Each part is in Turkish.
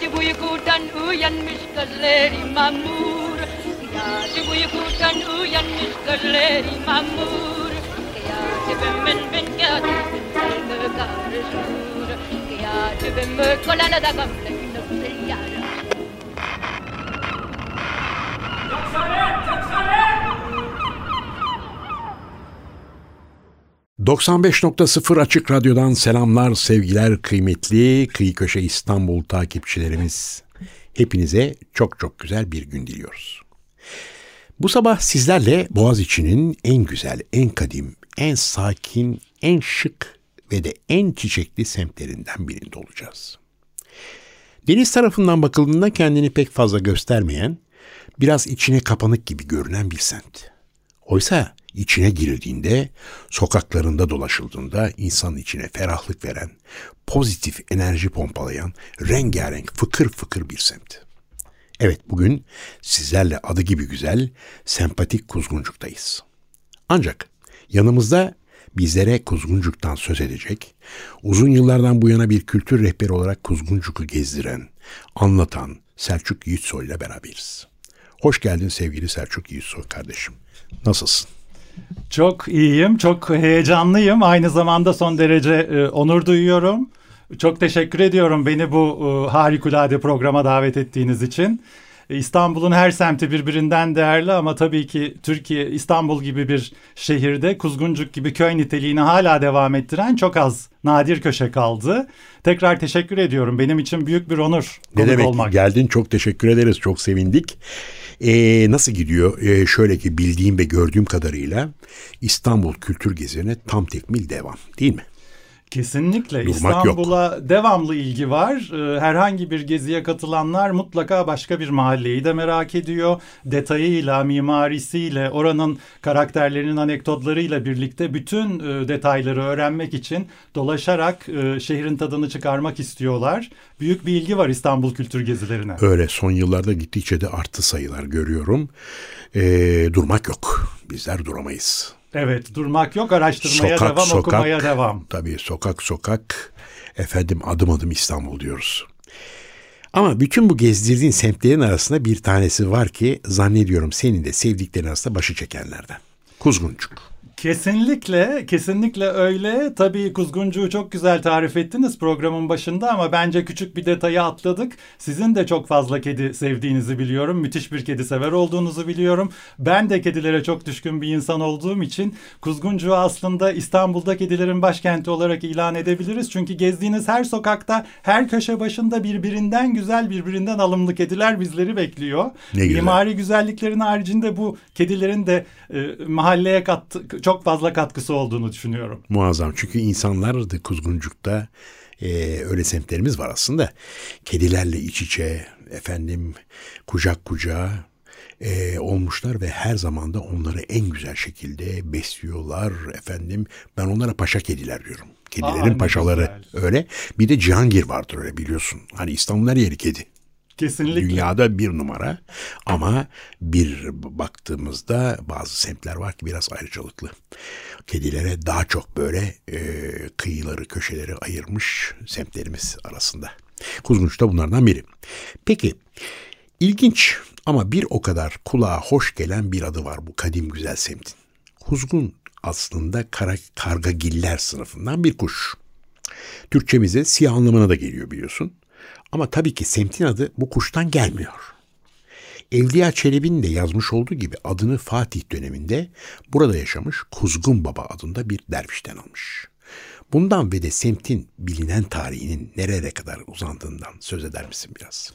Yaci uykudan uyan gözleri mamur Yaci uykudan uyanmış gözleri mamur Kıyacibim ben ben kıyacibim ben karışır Kıyacibim kolana da gamle nefsi yarım Yoksa ne? 95.0 Açık Radyo'dan selamlar, sevgiler kıymetli Kıyı Köşe İstanbul takipçilerimiz. Hepinize çok çok güzel bir gün diliyoruz. Bu sabah sizlerle Boğaziçi'nin en güzel, en kadim, en sakin, en şık ve de en çiçekli semtlerinden birinde olacağız. Deniz tarafından bakıldığında kendini pek fazla göstermeyen, biraz içine kapanık gibi görünen bir semt. Oysa içine girildiğinde, sokaklarında dolaşıldığında insan içine ferahlık veren, pozitif enerji pompalayan, rengarenk, fıkır fıkır bir semt. Evet bugün sizlerle adı gibi güzel, sempatik Kuzguncuk'tayız. Ancak yanımızda bizlere Kuzguncuk'tan söz edecek, uzun yıllardan bu yana bir kültür rehberi olarak Kuzguncuk'u gezdiren, anlatan Selçuk Yiğitsoy ile beraberiz. Hoş geldin sevgili Selçuk Yiğitsoy kardeşim. Nasılsın? Çok iyiyim, çok heyecanlıyım. Aynı zamanda son derece e, onur duyuyorum. Çok teşekkür ediyorum beni bu e, harikulade programa davet ettiğiniz için. E, İstanbul'un her semti birbirinden değerli ama tabii ki Türkiye, İstanbul gibi bir şehirde Kuzguncuk gibi köy niteliğini hala devam ettiren çok az nadir köşe kaldı. Tekrar teşekkür ediyorum. Benim için büyük bir onur ne demek olmak. geldin çok teşekkür ederiz çok sevindik. Ee, nasıl gidiyor? Ee, şöyle ki bildiğim ve gördüğüm kadarıyla İstanbul Kültür Gezi'ne tam tekmil devam değil mi? Kesinlikle İstanbul'a devamlı ilgi var. Ee, herhangi bir geziye katılanlar mutlaka başka bir mahalleyi de merak ediyor. Detayıyla, mimarisiyle, oranın karakterlerinin anekdotlarıyla birlikte bütün e, detayları öğrenmek için dolaşarak e, şehrin tadını çıkarmak istiyorlar. Büyük bir ilgi var İstanbul kültür gezilerine. Öyle son yıllarda gittikçe de arttı sayılar görüyorum. Ee, durmak yok. Bizler duramayız. Evet durmak yok araştırmaya sokak, devam sokak, okumaya devam. Tabii sokak sokak efendim adım adım İstanbul diyoruz. Ama bütün bu gezdirdiğin semtlerin arasında bir tanesi var ki zannediyorum senin de sevdiklerin arasında başı çekenlerden. Kuzguncuk. Kesinlikle, kesinlikle öyle. Tabii kuzguncuğu çok güzel tarif ettiniz programın başında ama bence küçük bir detayı atladık. Sizin de çok fazla kedi sevdiğinizi biliyorum. Müthiş bir kedi sever olduğunuzu biliyorum. Ben de kedilere çok düşkün bir insan olduğum için kuzguncuğu aslında İstanbul'da kedilerin başkenti olarak ilan edebiliriz. Çünkü gezdiğiniz her sokakta, her köşe başında birbirinden güzel, birbirinden alımlı kediler bizleri bekliyor. Ne güzel. Mimari güzelliklerin haricinde bu kedilerin de e, mahalleye kattı, çok fazla katkısı olduğunu düşünüyorum. Muazzam çünkü insanlar da Kuzguncuk'ta e, öyle semtlerimiz var aslında. Kedilerle iç içe efendim kucak kucağa e, olmuşlar ve her zaman da onları en güzel şekilde besliyorlar efendim. Ben onlara paşa kediler diyorum. Kedilerin Aa, paşaları güzel. öyle. Bir de Cihangir vardır öyle biliyorsun. Hani İstanbul'un her yeri kedi. Kesinlikle. Dünyada bir numara ama bir baktığımızda bazı semtler var ki biraz ayrıcalıklı. Kedilere daha çok böyle e, kıyıları köşeleri ayırmış semtlerimiz arasında. Kuzgunç da bunlardan biri. Peki ilginç ama bir o kadar kulağa hoş gelen bir adı var bu kadim güzel semtin. Kuzgun aslında kara, kargagiller sınıfından bir kuş. Türkçemize siyah anlamına da geliyor biliyorsun. Ama tabii ki semtin adı bu kuştan gelmiyor. Evliya Çelebi'nin de yazmış olduğu gibi adını Fatih döneminde burada yaşamış Kuzgun Baba adında bir dervişten almış. Bundan ve de semtin bilinen tarihinin nereye kadar uzandığından söz eder misin biraz?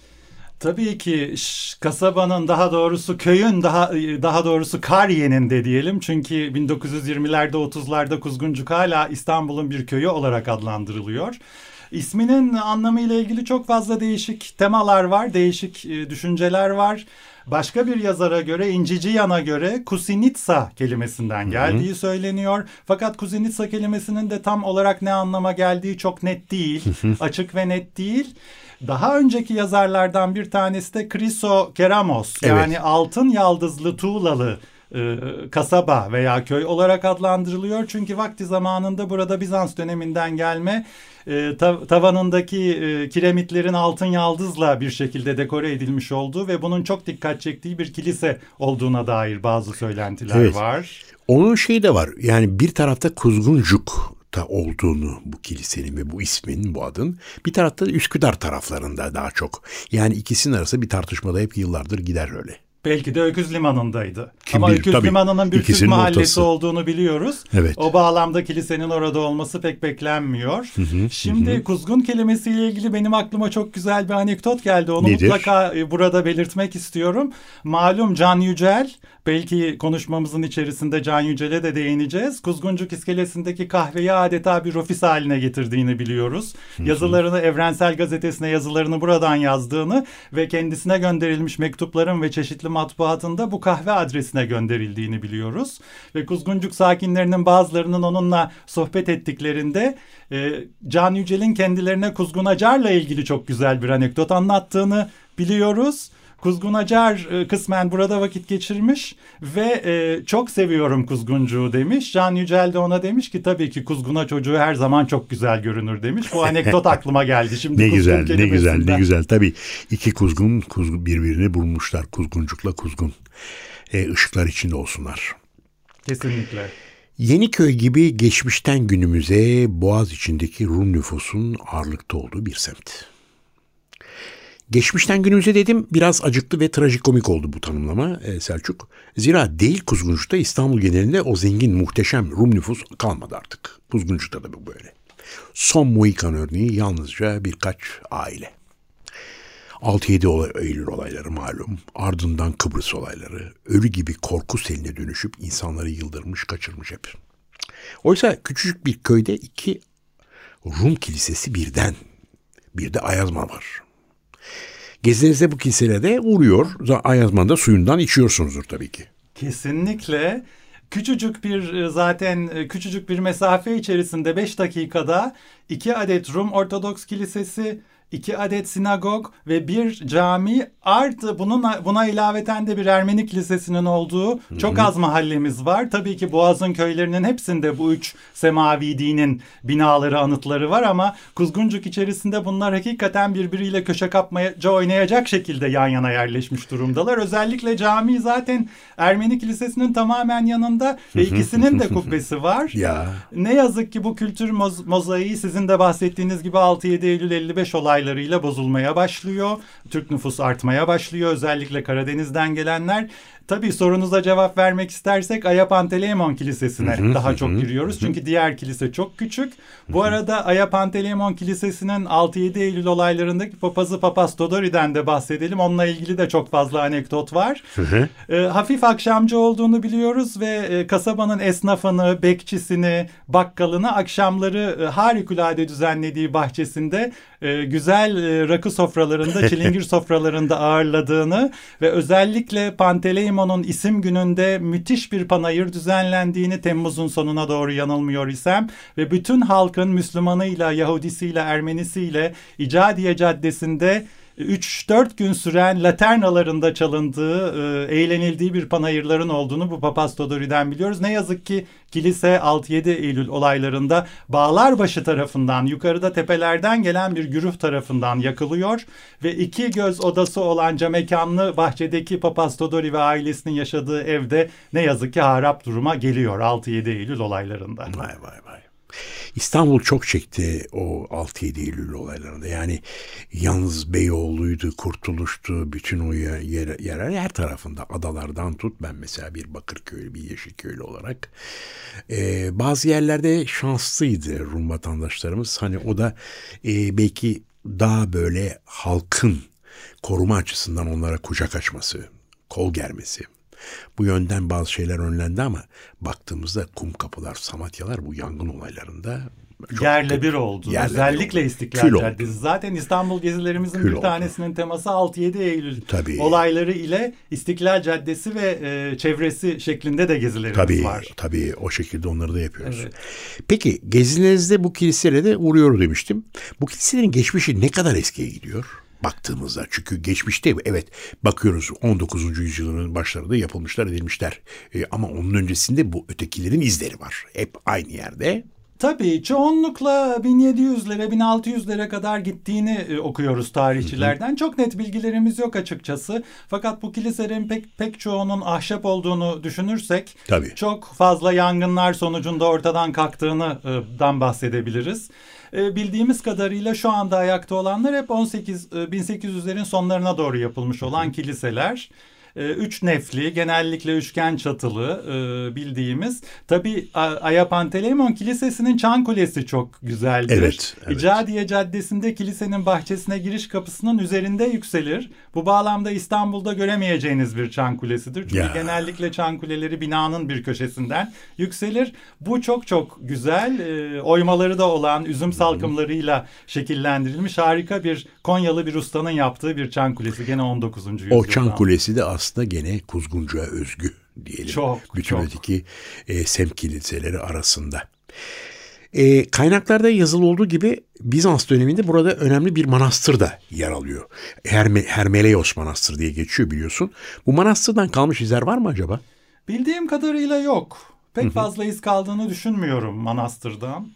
Tabii ki kasabanın daha doğrusu köyün daha daha doğrusu Kariye'nin de diyelim. Çünkü 1920'lerde 30'larda Kuzguncuk hala İstanbul'un bir köyü olarak adlandırılıyor. İsminin anlamıyla ilgili çok fazla değişik temalar var, değişik e, düşünceler var. Başka bir yazara göre İnciciyan'a göre Kusinitsa kelimesinden geldiği Hı-hı. söyleniyor. Fakat Kusinitsa kelimesinin de tam olarak ne anlama geldiği çok net değil. Açık ve net değil. Daha önceki yazarlardan bir tanesi de Kriso Keramos evet. yani altın yaldızlı tuğlalı e, kasaba veya köy olarak adlandırılıyor. Çünkü vakti zamanında burada Bizans döneminden gelme e, tavanındaki e, kiremitlerin altın yaldızla bir şekilde dekore edilmiş olduğu ve bunun çok dikkat çektiği bir kilise olduğuna dair bazı söylentiler evet. var. Onun şeyi de var. Yani bir tarafta Kuzguncuk olduğunu bu kilisenin ve bu ismin, bu adın bir tarafta Üsküdar taraflarında daha çok. Yani ikisinin arası bir tartışmada hep yıllardır gider öyle. Belki de Öküz Limanı'ndaydı. Kim Ama bilir, Öküz tabii, Limanı'nın bir Türk mahallesi ortası. olduğunu biliyoruz. Evet. O bağlamda kilisenin orada olması pek beklenmiyor. Hı hı, Şimdi hı. kuzgun kelimesiyle ilgili benim aklıma çok güzel bir anekdot geldi. Onu Nedir? mutlaka e, burada belirtmek istiyorum. Malum Can Yücel Belki konuşmamızın içerisinde Can Yücel'e de değineceğiz. Kuzguncuk iskelesindeki kahveyi adeta bir ofis haline getirdiğini biliyoruz. Yazılarını Evrensel Gazetesi'ne yazılarını buradan yazdığını ve kendisine gönderilmiş mektupların ve çeşitli matbuatında bu kahve adresine gönderildiğini biliyoruz. Ve Kuzguncuk sakinlerinin bazılarının onunla sohbet ettiklerinde e, Can Yücel'in kendilerine Kuzgun Acar'la ilgili çok güzel bir anekdot anlattığını biliyoruz. Kuzgun Acar e, kısmen burada vakit geçirmiş ve e, çok seviyorum Kuzguncuğu demiş. Can Yücel de ona demiş ki tabii ki Kuzguna çocuğu her zaman çok güzel görünür demiş. Bu anekdot aklıma geldi. Şimdi ne güzel, ne güzel, ne güzel. Tabii iki kuzgun, kuzgun birbirini bulmuşlar. Kuzguncukla kuzgun. E, ışıklar içinde olsunlar. Kesinlikle. Yeniköy gibi geçmişten günümüze Boğaz içindeki Rum nüfusun ağırlıkta olduğu bir semt. Geçmişten günümüze dedim biraz acıklı ve trajikomik oldu bu tanımlama e, Selçuk. Zira değil Kuzguncuk'ta İstanbul genelinde o zengin muhteşem Rum nüfus kalmadı artık. Kuzguncuk'ta da bu böyle. Son Mohikan örneği yalnızca birkaç aile. 6-7 Eylül olayları malum. Ardından Kıbrıs olayları. Ölü gibi korku seline dönüşüp insanları yıldırmış kaçırmış hep. Oysa küçücük bir köyde iki Rum kilisesi birden. Bir de Ayazma var. Gezinizde bu kiliselere uğruyor. Ayazma'da suyundan içiyorsunuzdur tabii ki. Kesinlikle. Küçücük bir e, zaten e, küçücük bir mesafe içerisinde 5 dakikada iki adet Rum Ortodoks Kilisesi, iki adet sinagog ve bir cami artı bunun buna ilaveten de bir Ermeni kilisesinin olduğu çok az mahallemiz var. Tabii ki Boğaz'ın köylerinin hepsinde bu üç semavi dinin binaları, anıtları var ama Kuzguncuk içerisinde bunlar hakikaten birbiriyle köşe kapmaca oynayacak şekilde yan yana yerleşmiş durumdalar. Özellikle cami zaten Ermeni kilisesinin tamamen yanında ve ikisinin de kubbesi var. ya. Ne yazık ki bu kültür moz mozaiği sizin de bahsettiğiniz gibi 6-7 Eylül 55 olayları olaylarıyla bozulmaya başlıyor. Türk nüfusu artmaya başlıyor. Özellikle Karadeniz'den gelenler Tabii sorunuza cevap vermek istersek Ayapanteleimon Kilisesi'ne hı hı, daha hı, çok giriyoruz. Çünkü diğer kilise çok küçük. Bu arada Ayapanteleimon Kilisesi'nin 6-7 Eylül olaylarındaki papazı Papaz Todori'den de bahsedelim. Onunla ilgili de çok fazla anekdot var. Hı E, hafif akşamcı olduğunu biliyoruz ve e, kasabanın esnafını, bekçisini, bakkalını akşamları e, harikulade düzenlediği bahçesinde e, güzel e, rakı sofralarında, çilingir sofralarında ağırladığını ve özellikle Panteleimon Simon'un isim gününde müthiş bir panayır düzenlendiğini Temmuz'un sonuna doğru yanılmıyor isem ve bütün halkın Müslümanıyla, Yahudisiyle, Ermenisiyle İcadiye Caddesi'nde 3-4 gün süren laternalarında çalındığı, e, eğlenildiği bir panayırların olduğunu bu Papaz Todori'den biliyoruz. Ne yazık ki kilise 6-7 Eylül olaylarında Bağlarbaşı tarafından, yukarıda tepelerden gelen bir güruh tarafından yakılıyor ve iki göz odası olanca mekanlı bahçedeki Papaz Todori ve ailesinin yaşadığı evde ne yazık ki harap duruma geliyor 6-7 Eylül olaylarında. Vay vay vay. İstanbul çok çekti o 6-7 Eylül olaylarında. Yani yalnız Beyoğlu'ydu, Kurtuluş'tu, bütün o yer, yer, her tarafında adalardan tut. Ben mesela bir Bakırköy, bir Yeşilköylü olarak. Ee, bazı yerlerde şanslıydı Rum vatandaşlarımız. Hani o da e, belki daha böyle halkın koruma açısından onlara kucak açması, kol germesi bu yönden bazı şeyler önlendi ama baktığımızda kum kapılar, samatyalar bu yangın olaylarında Çok yerle bir oldu. Yerle bir Özellikle oldu. İstiklal Kül oldu. Caddesi. Zaten İstanbul gezilerimizin Kül bir oldu. tanesinin teması 6-7 Eylül Tabii. olayları ile İstiklal Caddesi ve e, çevresi şeklinde de gezilerimiz Tabii, var. tabii o şekilde onları da yapıyoruz. Evet. Peki gezinizde bu kiliselere de uğruyor demiştim. Bu kiliselerin geçmişi ne kadar eskiye gidiyor? Baktığımızda çünkü geçmişte evet bakıyoruz 19. yüzyılın başlarında yapılmışlar edilmişler. E, ama onun öncesinde bu ötekilerin izleri var. Hep aynı yerde. Tabii çoğunlukla 1700'lere 1600'lere kadar gittiğini e, okuyoruz tarihçilerden. Çok net bilgilerimiz yok açıkçası. Fakat bu kiliselerin pek pek çoğunun ahşap olduğunu düşünürsek Tabii. çok fazla yangınlar sonucunda ortadan kalktığını e, dan bahsedebiliriz. E, Bildiğimiz kadarıyla şu anda ayakta olanlar hep 18 e, 1800'lerin sonlarına doğru yapılmış olan kiliseler. E, Üç nefli, genellikle üçgen çatılı e, bildiğimiz. Tabii A- Aya Panteleimon Kilisesi'nin çan kulesi çok güzeldir. Evet, evet. İcadiye Caddesi'nde kilisenin bahçesine giriş kapısının üzerinde yükselir. Bu bağlamda İstanbul'da göremeyeceğiniz bir çan kulesidir. Çünkü Ya. genellikle çan kuleleri binanın bir köşesinden yükselir. Bu çok çok güzel. E, oymaları da olan üzüm salkımlarıyla şekillendirilmiş harika bir Konyalı bir ustanın yaptığı bir çan kulesi. Gene 19. yüzyılda. O çan kulesi de aslında gene Kuzguncu'ya özgü diyelim. Çok, Bütün çok. öteki e, semt kiliseleri arasında. E, kaynaklarda yazılı olduğu gibi Bizans döneminde burada önemli bir manastır da yer alıyor. Herme, Hermeleios Manastır diye geçiyor biliyorsun. Bu manastırdan kalmış izler var mı acaba? Bildiğim kadarıyla yok. Pek fazla iz kaldığını düşünmüyorum manastırdan.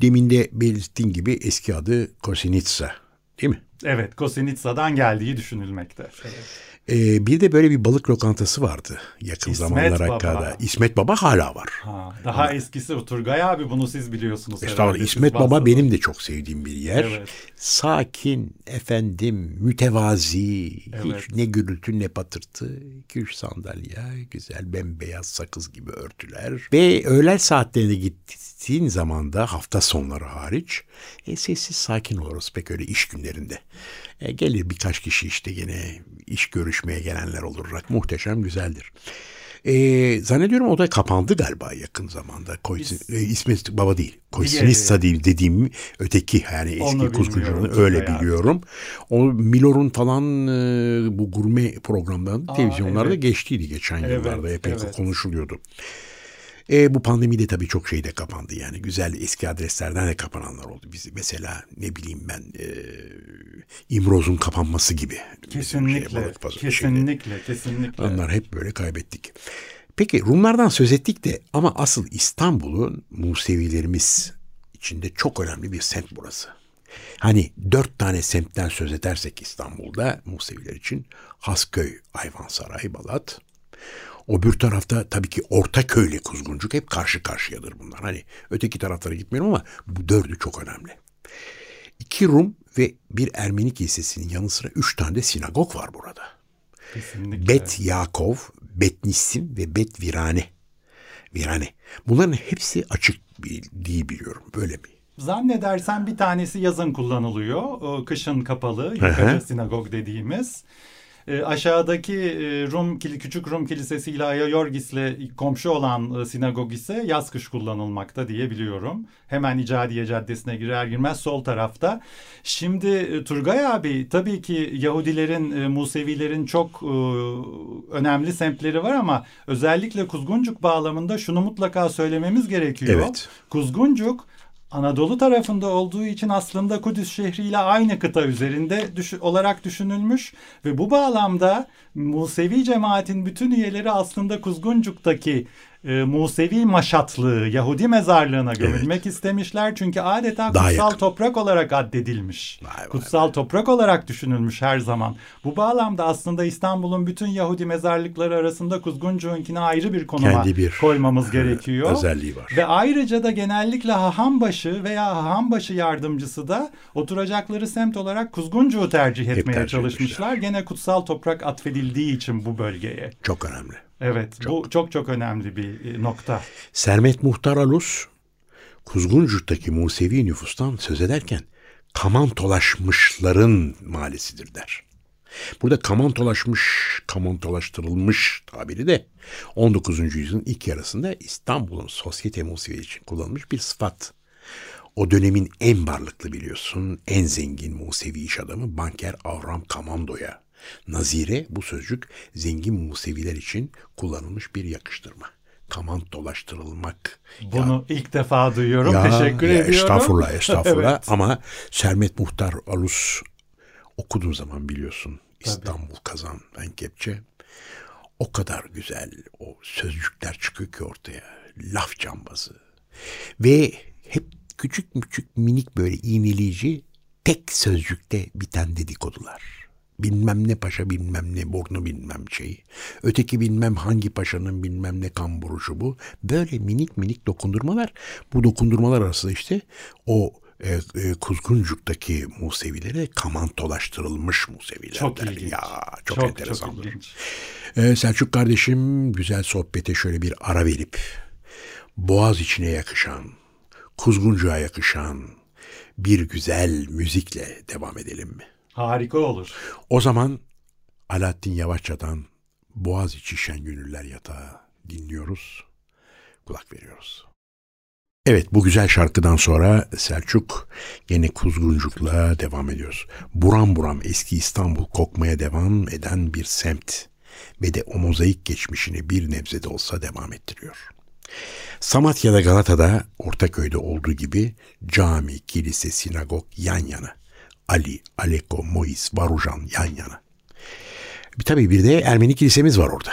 Demin de belirttiğin gibi eski adı Kosinitsa değil mi? Evet, Kosinitsa'dan geldiği düşünülmekte. Evet. E, bir de böyle bir balık lokantası vardı yakın İsmet zamanlara Baba. kadar. İsmet Baba hala var. Ha, daha eskisi o Turgay abi bunu siz biliyorsunuz. Estağfurullah. İsmet Baba bahsedin. benim de çok sevdiğim bir yer. Evet. Sakin, efendim, mütevazi, Evet. hiç ne gürültü ne patırtı, iki üç sandalye, güzel bembeyaz sakız gibi örtüler. Ve öğlen saatlerine gittiğin zaman da hafta sonları hariç e, sessiz sakin oluruz pek öyle iş günlerinde. E, gelir birkaç kişi işte gene iş görüşmeye gelenler olur. Muhteşem güzeldir. E, zannediyorum o da kapandı galiba yakın zamanda. Koysin, e, İsmet Baba değil. Koysinista değil dediğim öteki yani eski kuzguncunun öyle abi. biliyorum. O Milor'un falan e, bu gurme programlarında Aa, televizyonlarda evet. geçtiydi geçen Evet, yıllarda epey evet. konuşuluyordu. E, bu pandemide tabii çok şey de kapandı yani güzel eski adreslerden de kapananlar oldu. Biz mesela ne bileyim ben e, İmroz'un kapanması gibi. Şey, Kesinlikle, balık pazarı şeyde. kesinlikle, kesinlikle. Onlar hep böyle kaybettik. Peki Rumlardan söz ettik de ama asıl İstanbul'un Musevilerimiz içinde çok önemli bir semt burası. Hani dört tane semtten söz edersek İstanbul'da Museviler için Hasköy, Ayvansaray, Balat. O bir tarafta tabii ki Ortaköy ile Kuzguncuk hep karşı karşıyadır bunlar. Hani öteki taraflara gitmiyorum ama bu dördü çok önemli. İki Rum ve bir Ermeni kilisesinin yanı sıra üç tane de sinagog var burada. kesinlikle. Bet Yakov, Bet Nissim ve Bet Virane. Virane. Bunların hepsi açık değil biliyorum. Böyle mi? Zannedersem bir tanesi yazın kullanılıyor. Kışın kapalı. Yukarı sinagog dediğimiz. E, aşağıdaki e, Rum küçük Rum kilisesi ile Ayoyorgis'le komşu olan e, sinagog ise yaz kış kullanılmakta diye biliyorum. Hemen İcadiye Caddesi'ne girer girmez sol tarafta. Şimdi e, Turgay abi tabii ki Yahudilerin, e, Musevilerin çok e, önemli semtleri var ama özellikle Kuzguncuk bağlamında şunu mutlaka söylememiz gerekiyor. Evet. Kuzguncuk Anadolu tarafında olduğu için aslında Kudüs şehriyle aynı kıta üzerinde düş- olarak düşünülmüş ve bu bağlamda Musevi cemaatin bütün üyeleri aslında Kuzguncuk'taki e, Musevi maşatlığı, Yahudi mezarlığına gömülmek istemişler. Çünkü adeta Daha kutsal yakın. toprak olarak addedilmiş. Vay vay kutsal toprak olarak düşünülmüş her zaman. Bu bağlamda aslında İstanbul'un bütün Yahudi mezarlıkları arasında Kuzguncuk'unkine ayrı bir konuma Kendi bir koymamız gerekiyor. özelliği var. Ve ayrıca da genellikle hahambaşı veya hahambaşı yardımcısı da oturacakları semt olarak Kuzguncuğu tercih etmeye tercih çalışmışlar. Gene kutsal toprak atfedildiği için bu bölgeye. Çok önemli. Evet bu çok çok önemli bir e, nokta. Sermet Muhtar Alus, Kuzguncuk'taki Musevi nüfustan söz ederken kamantolaşmışların mahallesidir der. Burada kamantolaşmış, kamantolaştırılmış tabiri de 19. yüzyılın ilk yarısında İstanbul'un sosyete Musevi için kullanılmış bir sıfat. O dönemin en varlıklı biliyorsun, en zengin Musevi iş adamı banker Avram Kamando'ya. Nazire bu sözcük zengin Museviler için kullanılmış bir yakıştırma. Kamant dolaştırılmak. Bunu ilk defa duyuyorum. Ya, Teşekkür ya ediyorum. Estağfurullah, estağfurullah. Evet. Ama Sermet Muhtar Alus okuduğum zaman biliyorsun İstanbul Kazan ben Kepçe. O kadar güzel o sözcükler çıkıyor ki ortaya. Laf cambazı. Ve hep küçük küçük minik böyle iğneleyici tek sözcükte biten dedikodular. Bilmem ne paşa bilmem ne burnu bilmem şeyi. Öteki bilmem hangi paşanın bilmem ne kamburu şu bu. Böyle minik minik dokundurmalar. Bu dokundurmalar arasında işte o e, e, Kuzguncuk'taki Musevilere kamantolaştırılmış Museviler. Çok derler. ilginç. Ya çok, Çok, enteresandır. çok ilginç. Ee, Selçuk kardeşim güzel sohbete şöyle bir ara verip boğaz içine yakışan, kuzguncuğa yakışan bir güzel müzikle devam edelim mi? Harika olur. O zaman Alaaddin Yavaşça'dan Boğaz içi şen gönüller yatağı dinliyoruz, kulak veriyoruz. Evet bu güzel şarkıdan sonra Selçuk gene Kuzguncuk'la devam ediyoruz. Buram buram eski İstanbul kokmaya devam eden bir semt ve de o mozaik geçmişini bir nebze de olsa devam ettiriyor. Samatya'da Galata'da Ortaköy'de olduğu gibi cami, kilise, sinagog yan yana. Ali, Aleko, Mois, Varujan yan yana. Bir tabii bir de Ermeni kilisemiz var orada.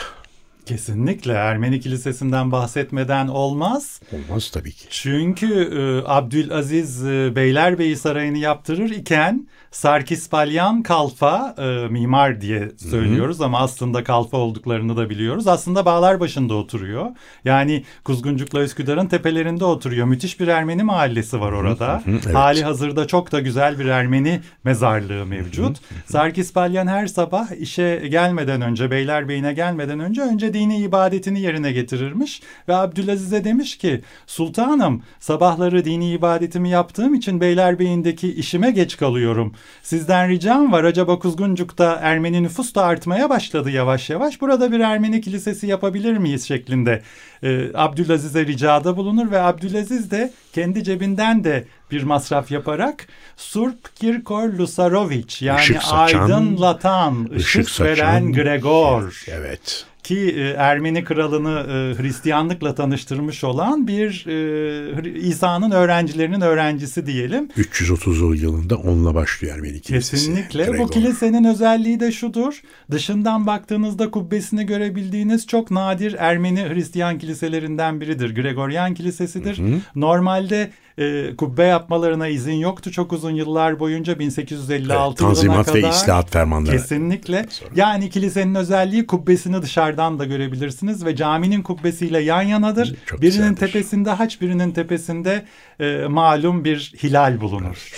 Kesinlikle Ermeni Kilisesi'nden bahsetmeden olmaz. Olmaz tabii ki. Çünkü e, Abdülaziz e, Beylerbeyi Sarayı'nı yaptırır iken Sarkis Palyan Kalfa e, mimar diye söylüyoruz ama aslında Kalfa olduklarını da biliyoruz. Aslında bağlar başında oturuyor. Yani Kuzguncuk'la Üsküdar'ın tepelerinde oturuyor. Müthiş bir Ermeni mahallesi var orada. evet. Hali hazırda çok da güzel bir Ermeni mezarlığı mevcut. Sarkis Palyan her sabah işe gelmeden önce Beylerbeyi'ne gelmeden önce önce dini ibadetini yerine getirirmiş ve Abdülaziz'e demiş ki Sultanım sabahları dini ibadetimi yaptığım için Beylerbeyi'ndeki işime geç kalıyorum. Sizden ricam var acaba Kuzguncuk'ta Ermeni nüfus da artmaya başladı yavaş yavaş. Burada bir Ermeni kilisesi yapabilir miyiz şeklinde e, Abdülaziz'e ricada bulunur ve Abdülaziz de kendi cebinden de bir masraf yaparak Surp Kirkor Lusarovic yani saçan, aydınlatan, ışık, saçan- veren Gregor Evet. Ki e, Ermeni kralını e, Hristiyanlıkla tanıştırmış olan bir e, İsa'nın öğrencilerinin öğrencisi diyelim. 330 yılında onunla başlıyor Ermeni kilisesi. Kesinlikle. Gregor. Bu kilisenin özelliği de şudur. Dışından baktığınızda kubbesini görebildiğiniz çok nadir Ermeni Hristiyan kiliselerinden biridir. Gregorian kilisesidir. Normalde e, kubbe yapmalarına izin yoktu çok uzun yıllar boyunca 1856 Evet, yılına Tanzimat kadar. ve İslahat fermanları. Kesinlikle. Yani kilisenin özelliği kubbesini dışarıdan da görebilirsiniz ve caminin kubbesiyle yan yanadır. Çok birinin güzeldir. tepesinde haç, birinin tepesinde e, malum bir hilal bulunur.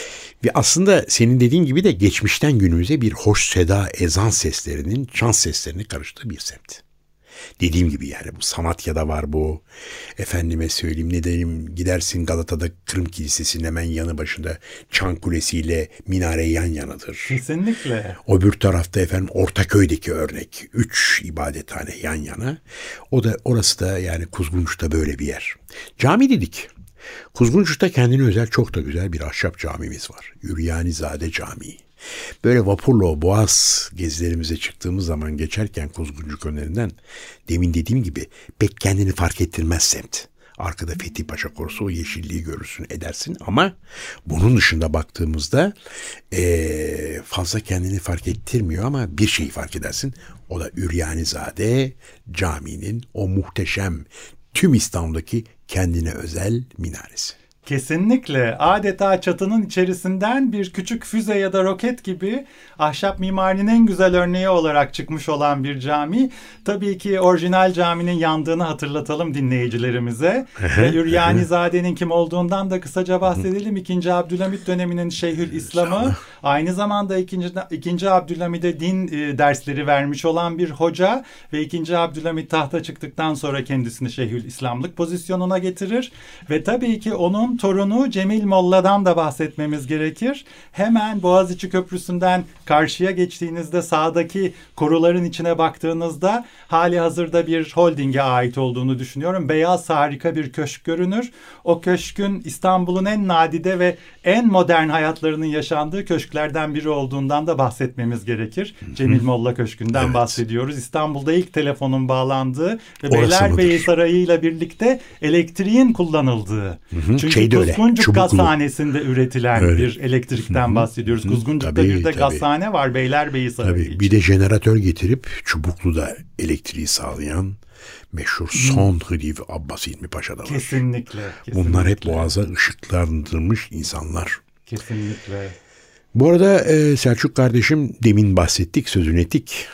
Ve aslında senin dediğin gibi de geçmişten günümüze bir hoş seda ezan seslerinin, çan seslerinin karıştığı bir semt. Dediğim gibi yani bu Samatya'da var bu. Efendime söyleyeyim ne diyeyim gidersin Galata'da Kırım Kilisesi'nin hemen yanı başında Çan Kulesi ile minare yan yanadır. Kesinlikle. Öbür tarafta efendim Ortaköy'deki örnek. Üç ibadethane yan yana. O da orası da yani Kuzgunç'ta böyle bir yer. Cami dedik. Kuzgunç'ta kendine özel çok da güzel bir ahşap camimiz var. Üryanizade Camii. Böyle vapurla o boğaz gezilerimize çıktığımız zaman geçerken Kuzguncuk önlerinden demin dediğim gibi pek kendini fark ettirmez semt. Arkada Fethi Paşa Korusu o yeşilliği görürsün edersin ama bunun dışında baktığımızda eee, fazla kendini fark ettirmiyor ama bir şeyi fark edersin. O da Üryanizade Camii'nin o muhteşem tüm İstanbul'daki kendine özel minaresi. Kesinlikle adeta çatının içerisinden bir küçük füze ya da roket gibi ahşap mimarinin en güzel örneği olarak çıkmış olan bir cami. Tabii ki orijinal caminin yandığını hatırlatalım dinleyicilerimize. Ve Üryanizade'nin kim olduğundan da kısaca bahsedelim. İkinci Abdülhamit döneminin Şeyhül İslam'ı aynı zamanda ikinci, ikinci Abdülhamid'e din e, dersleri vermiş olan bir hoca ve ikinci Abdülhamit tahta çıktıktan sonra kendisini Şeyhül İslamlık pozisyonuna getirir ve tabii ki onun torunu Cemil Molla'dan da bahsetmemiz gerekir. Hemen Boğaziçi Köprüsü'nden karşıya geçtiğinizde sağdaki koruların içine baktığınızda hali hazırda bir holdinge ait olduğunu düşünüyorum. Beyaz harika bir köşk görünür. O köşkün İstanbul'un en nadide ve en modern hayatlarının yaşandığı köşklerden biri olduğundan da bahsetmemiz gerekir. Cemil Molla Köşkü'nden Evet. bahsediyoruz. İstanbul'da ilk telefonun bağlandığı ve Beylerbeyi? Sarayı ile birlikte elektriğin kullanıldığı. Çünkü Şeyde öyle, Kuzguncuk çubuklu. gazhanesinde üretilen Öyle. bir elektrikten bahsediyoruz. Kuzguncuk'ta Tabii, bir de tabii. gazhane var Beylerbeyi Sarayı Tabii için. bir de jeneratör getirip Çubuklu'da elektriği sağlayan meşhur son Halife Abbas İlmi Paşa'da var. Kesinlikle, kesinlikle. Bunlar hep boğaza ışıklandırılmış insanlar. Kesinlikle. Bu arada e, Selçuk kardeşim demin bahsettik, sözünü ettik.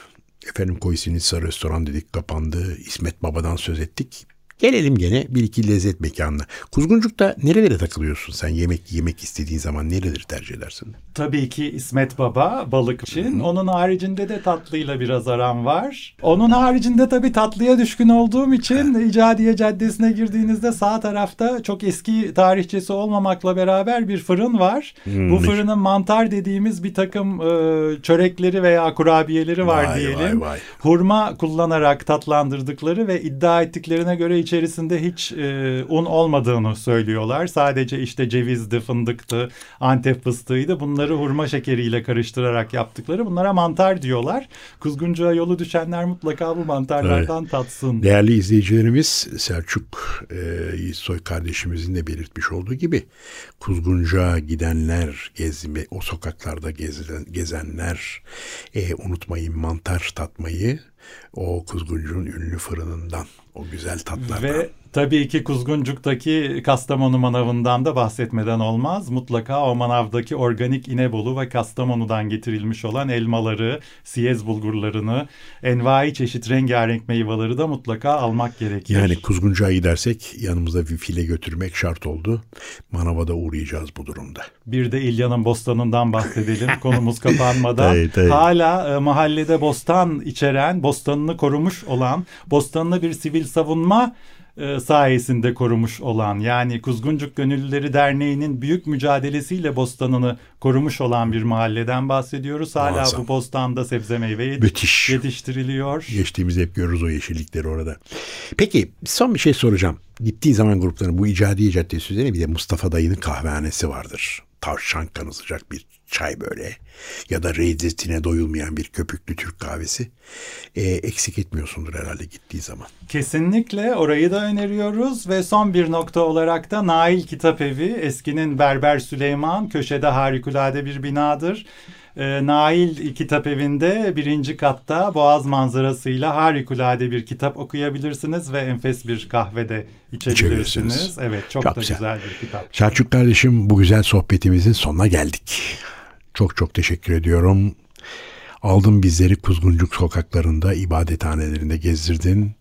Efendim Koysinitsa restoran dedik kapandı. İsmet Baba'dan söz ettik. Gelelim gene bir iki lezzet mekanına. Kuzguncuk'ta nerelere takılıyorsun sen? Yemek yemek istediğin zaman nereleri tercih edersin? Tabii ki İsmet Baba balık için. Onun haricinde de tatlıyla biraz aram var. Onun haricinde tabii tatlıya düşkün olduğum için İcadiye Caddesi'ne girdiğinizde sağ tarafta çok eski tarihçesi olmamakla beraber bir fırın var. Hmm, Bu fırının mantar dediğimiz bir takım e, çörekleri veya kurabiyeleri var Vay, diyelim. vay, vay. Hurma kullanarak tatlandırdıkları ve iddia ettiklerine göre içerisinde hiç e, un olmadığını söylüyorlar. Sadece işte cevizdi, fındıktı, antep fıstığıydı. Bunları hurma şekeriyle karıştırarak yaptıkları. Bunlara mantar diyorlar. Kuzguncuğa yolu düşenler mutlaka bu mantarlardan tatsın. Değerli izleyicilerimiz Selçuk e, Yiğitsoy kardeşimizin de belirtmiş olduğu gibi Kuzguncuğa gidenler, gezme, o sokaklarda gezen, gezenler e, unutmayın mantar tatmayı o Kuzguncuğun ünlü fırınından, o güzel tatlardan. Ve tabii ki Kuzguncuk'taki Kastamonu manavından da bahsetmeden olmaz. Mutlaka o manavdaki organik İnebolu ve Kastamonu'dan getirilmiş olan elmaları, siyez bulgurlarını, envai çeşit rengarenk meyveleri de mutlaka almak gerekir. Yani Kuzguncuğa gidersek yanımıza bir file götürmek şart oldu. Manav'a da uğrayacağız bu durumda. Bir de İlya'nın bostanından bahsedelim konumuz kapanmadan. Tabii, tabii. Hala e, mahallede bostan içeren, bostanını korumuş olan, bostanını bir sivil savunma e, sayesinde korumuş olan yani Kuzguncuk Gönüllüleri Derneği'nin büyük mücadelesiyle bostanını korumuş olan bir mahalleden bahsediyoruz. Hala Muazzam. bu bostanda sebze meyve Müthiş. yetiştiriliyor. Geçtiğimizde hep görürüz o yeşillikleri orada. Peki son bir şey soracağım. Gittiği zaman grupların bu İcadiye Caddesi üzerine bir de Mustafa Dayı'nın kahvehanesi vardır. Tavşan kanı sıcak bir çay böyle. Ya da lezzetine doyulmayan bir köpüklü Türk kahvesi. Ee, eksik etmiyorsundur herhalde gittiği zaman. Kesinlikle orayı da öneriyoruz ve son bir nokta olarak da Nail Kitap Evi eskinin Berber Süleyman köşede harikulade bir binadır. Ee, Nail Kitap Evi'nde birinci katta boğaz manzarasıyla harikulade bir kitap okuyabilirsiniz ve enfes bir kahve de içebilirsiniz. İçebilirsiniz. Evet çok, Çok da güzel. güzel. bir kitap. Selçuk kardeşim bu güzel sohbetimizin sonuna geldik. Çok çok teşekkür ediyorum. Aldın bizleri Kuzguncuk sokaklarında, ibadethanelerinde gezdirdin.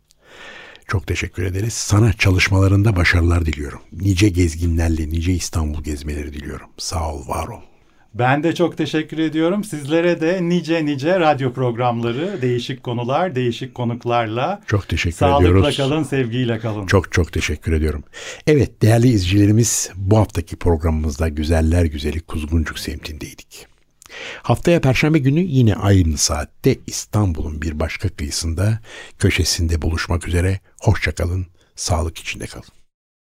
Çok teşekkür ederiz. Sana çalışmalarında başarılar diliyorum. Nice gezginlerle, nice İstanbul gezmeleri diliyorum. Sağ ol, var ol. Ben de çok teşekkür ediyorum. Sizlere de nice nice radyo programları, değişik konular, değişik konuklarla Çok teşekkür sağlıkla ediyoruz. kalın, sevgiyle kalın. Çok çok teşekkür ediyorum. Evet değerli izleyicilerimiz bu haftaki programımızda Güzeller Güzeli Kuzguncuk semtindeydik. Haftaya Perşembe günü yine aynı saatte İstanbul'un bir başka kıyısında köşesinde buluşmak üzere. Hoşçakalın, sağlık içinde kalın.